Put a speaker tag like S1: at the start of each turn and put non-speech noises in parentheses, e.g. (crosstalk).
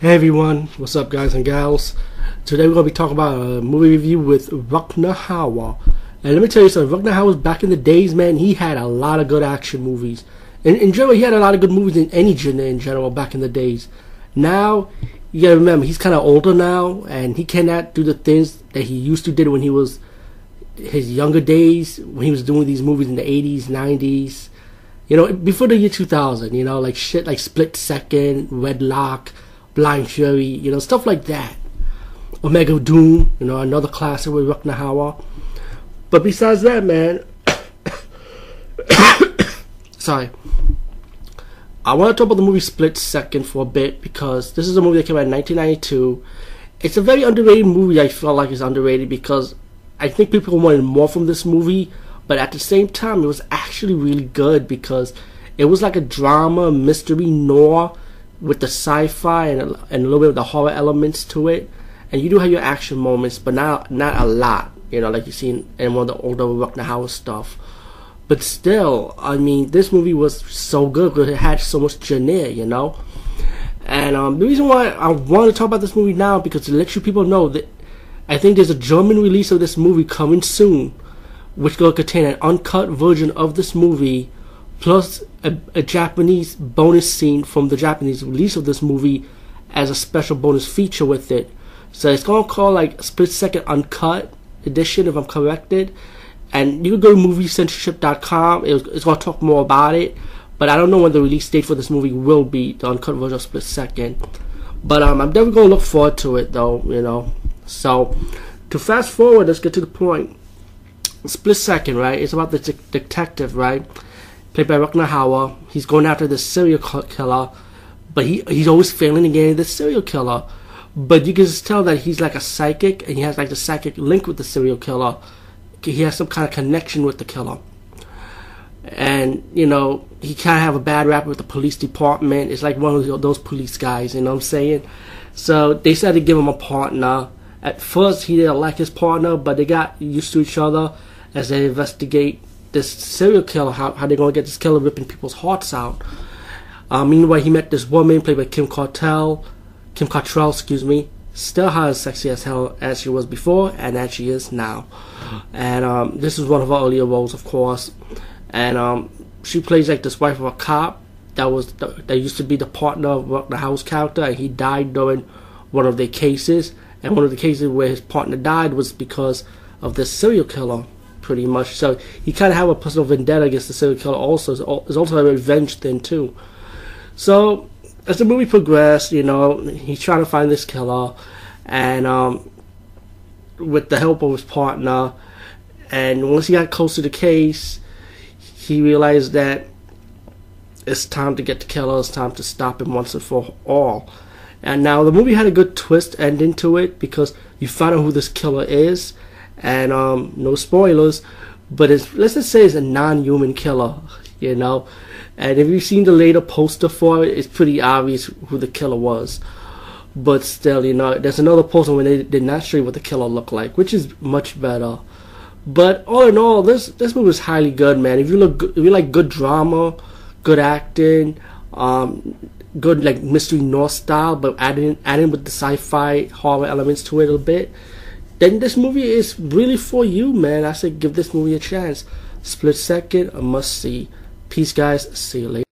S1: Hey everyone, what's up guys and gals? Today we're going to be talking about a movie review with Rutger Hauer. And let me tell you something, Rutger Hauer back in the days, man, he had a lot of good action movies. In, general, he had a lot of good movies in any genre in general back in the days. Now, you gotta remember, he's kind of older now, and he cannot do the things that he used to did when he was his younger days, when he was doing these movies in the 80s, 90s. You know, before the year 2000, you know, like shit like Split Second, Wedlock, Blind Fury, you know, stuff like that. Omega Doom, you know, another classic with Rutger Hauer. But besides that, man, (coughs) sorry. I want to talk about the movie Split Second for a bit because this is a movie that came out in 1992. It's a very underrated movie. I feel like it's underrated because I think people wanted more from this movie, but at the same time, it was actually really good because it was like a drama, mystery, noir with the sci-fi and and a little bit of the horror elements to it. And you do have your action moments, but not not a lot. You know, like you see in, one of the older Rutger Hauer stuff. But still, I mean, this movie was so good because it had so much genre, you know. And um, the reason why I want to talk about this movie now because to let you people know that I think there's a German release of this movie coming soon, which will contain an uncut version of this movie plus a, a, Japanese bonus scene from the Japanese release of this movie as a special bonus feature with it. So it's gonna call like split second uncut edition if I'm corrected. And you can go to moviecensorship.com. It's, it's gonna talk more about it. But I don't know when the release date for this movie will be, the uncut version of Split Second. But um, I'm definitely gonna look forward to it though, you know. So to fast forward, let's get to the point. Split Second, right? It's about the de- detective, right? Played by Hauer. He's going after the serial killer, but he he's always failing to get the serial killer. But you can just tell that he's like a psychic, and he has like the psychic link with the serial killer. He has some kind of connection with the killer. And, you know, he kind of have a bad rap with the police department. It's like one of those police guys, you know what I'm saying? So they decided to give him a partner. At first, he didn't like his partner, but they got used to each other as they investigate this serial killer, how, how they gonna get this killer ripping people's hearts out. Uh, meanwhile, he met this woman played by Kim Cartel, Kim Cattrall, excuse me, still hot as sexy as hell as she was before, and as she is now. And um, this is one of her earlier roles, of course. And um, she plays like this wife of a cop that was the, that used to be the partner of the Hauer character, and he died during one of their cases. And one of the cases where his partner died was because of this serial killer pretty much. So he kind of have a personal vendetta against the serial killer. Also, it's also a revenge thing too. So as the movie progressed, you know, he's trying to find this killer, and um, with the help of his partner, and once he got close to the case, he realized that it's time to get the killer. It's time to stop him once and for all. And now the movie had a good twist ending to it because you find out who this killer is, and um, no spoilers, but it's let's just say it's a non-human killer, you know. And if you've seen the later poster for it, it's pretty obvious who the killer was. But still, you know, there's another poster when they did not show you what the killer looked like, which is much better. But all in all, this this movie is highly good, man. If you look, if you like good drama, good acting, um, good like mystery noir style, but adding adding with the sci-fi horror elements to it a little bit then this movie is really for you, man. I say give this movie a chance. Split second, a must see. Peace, guys. See you later.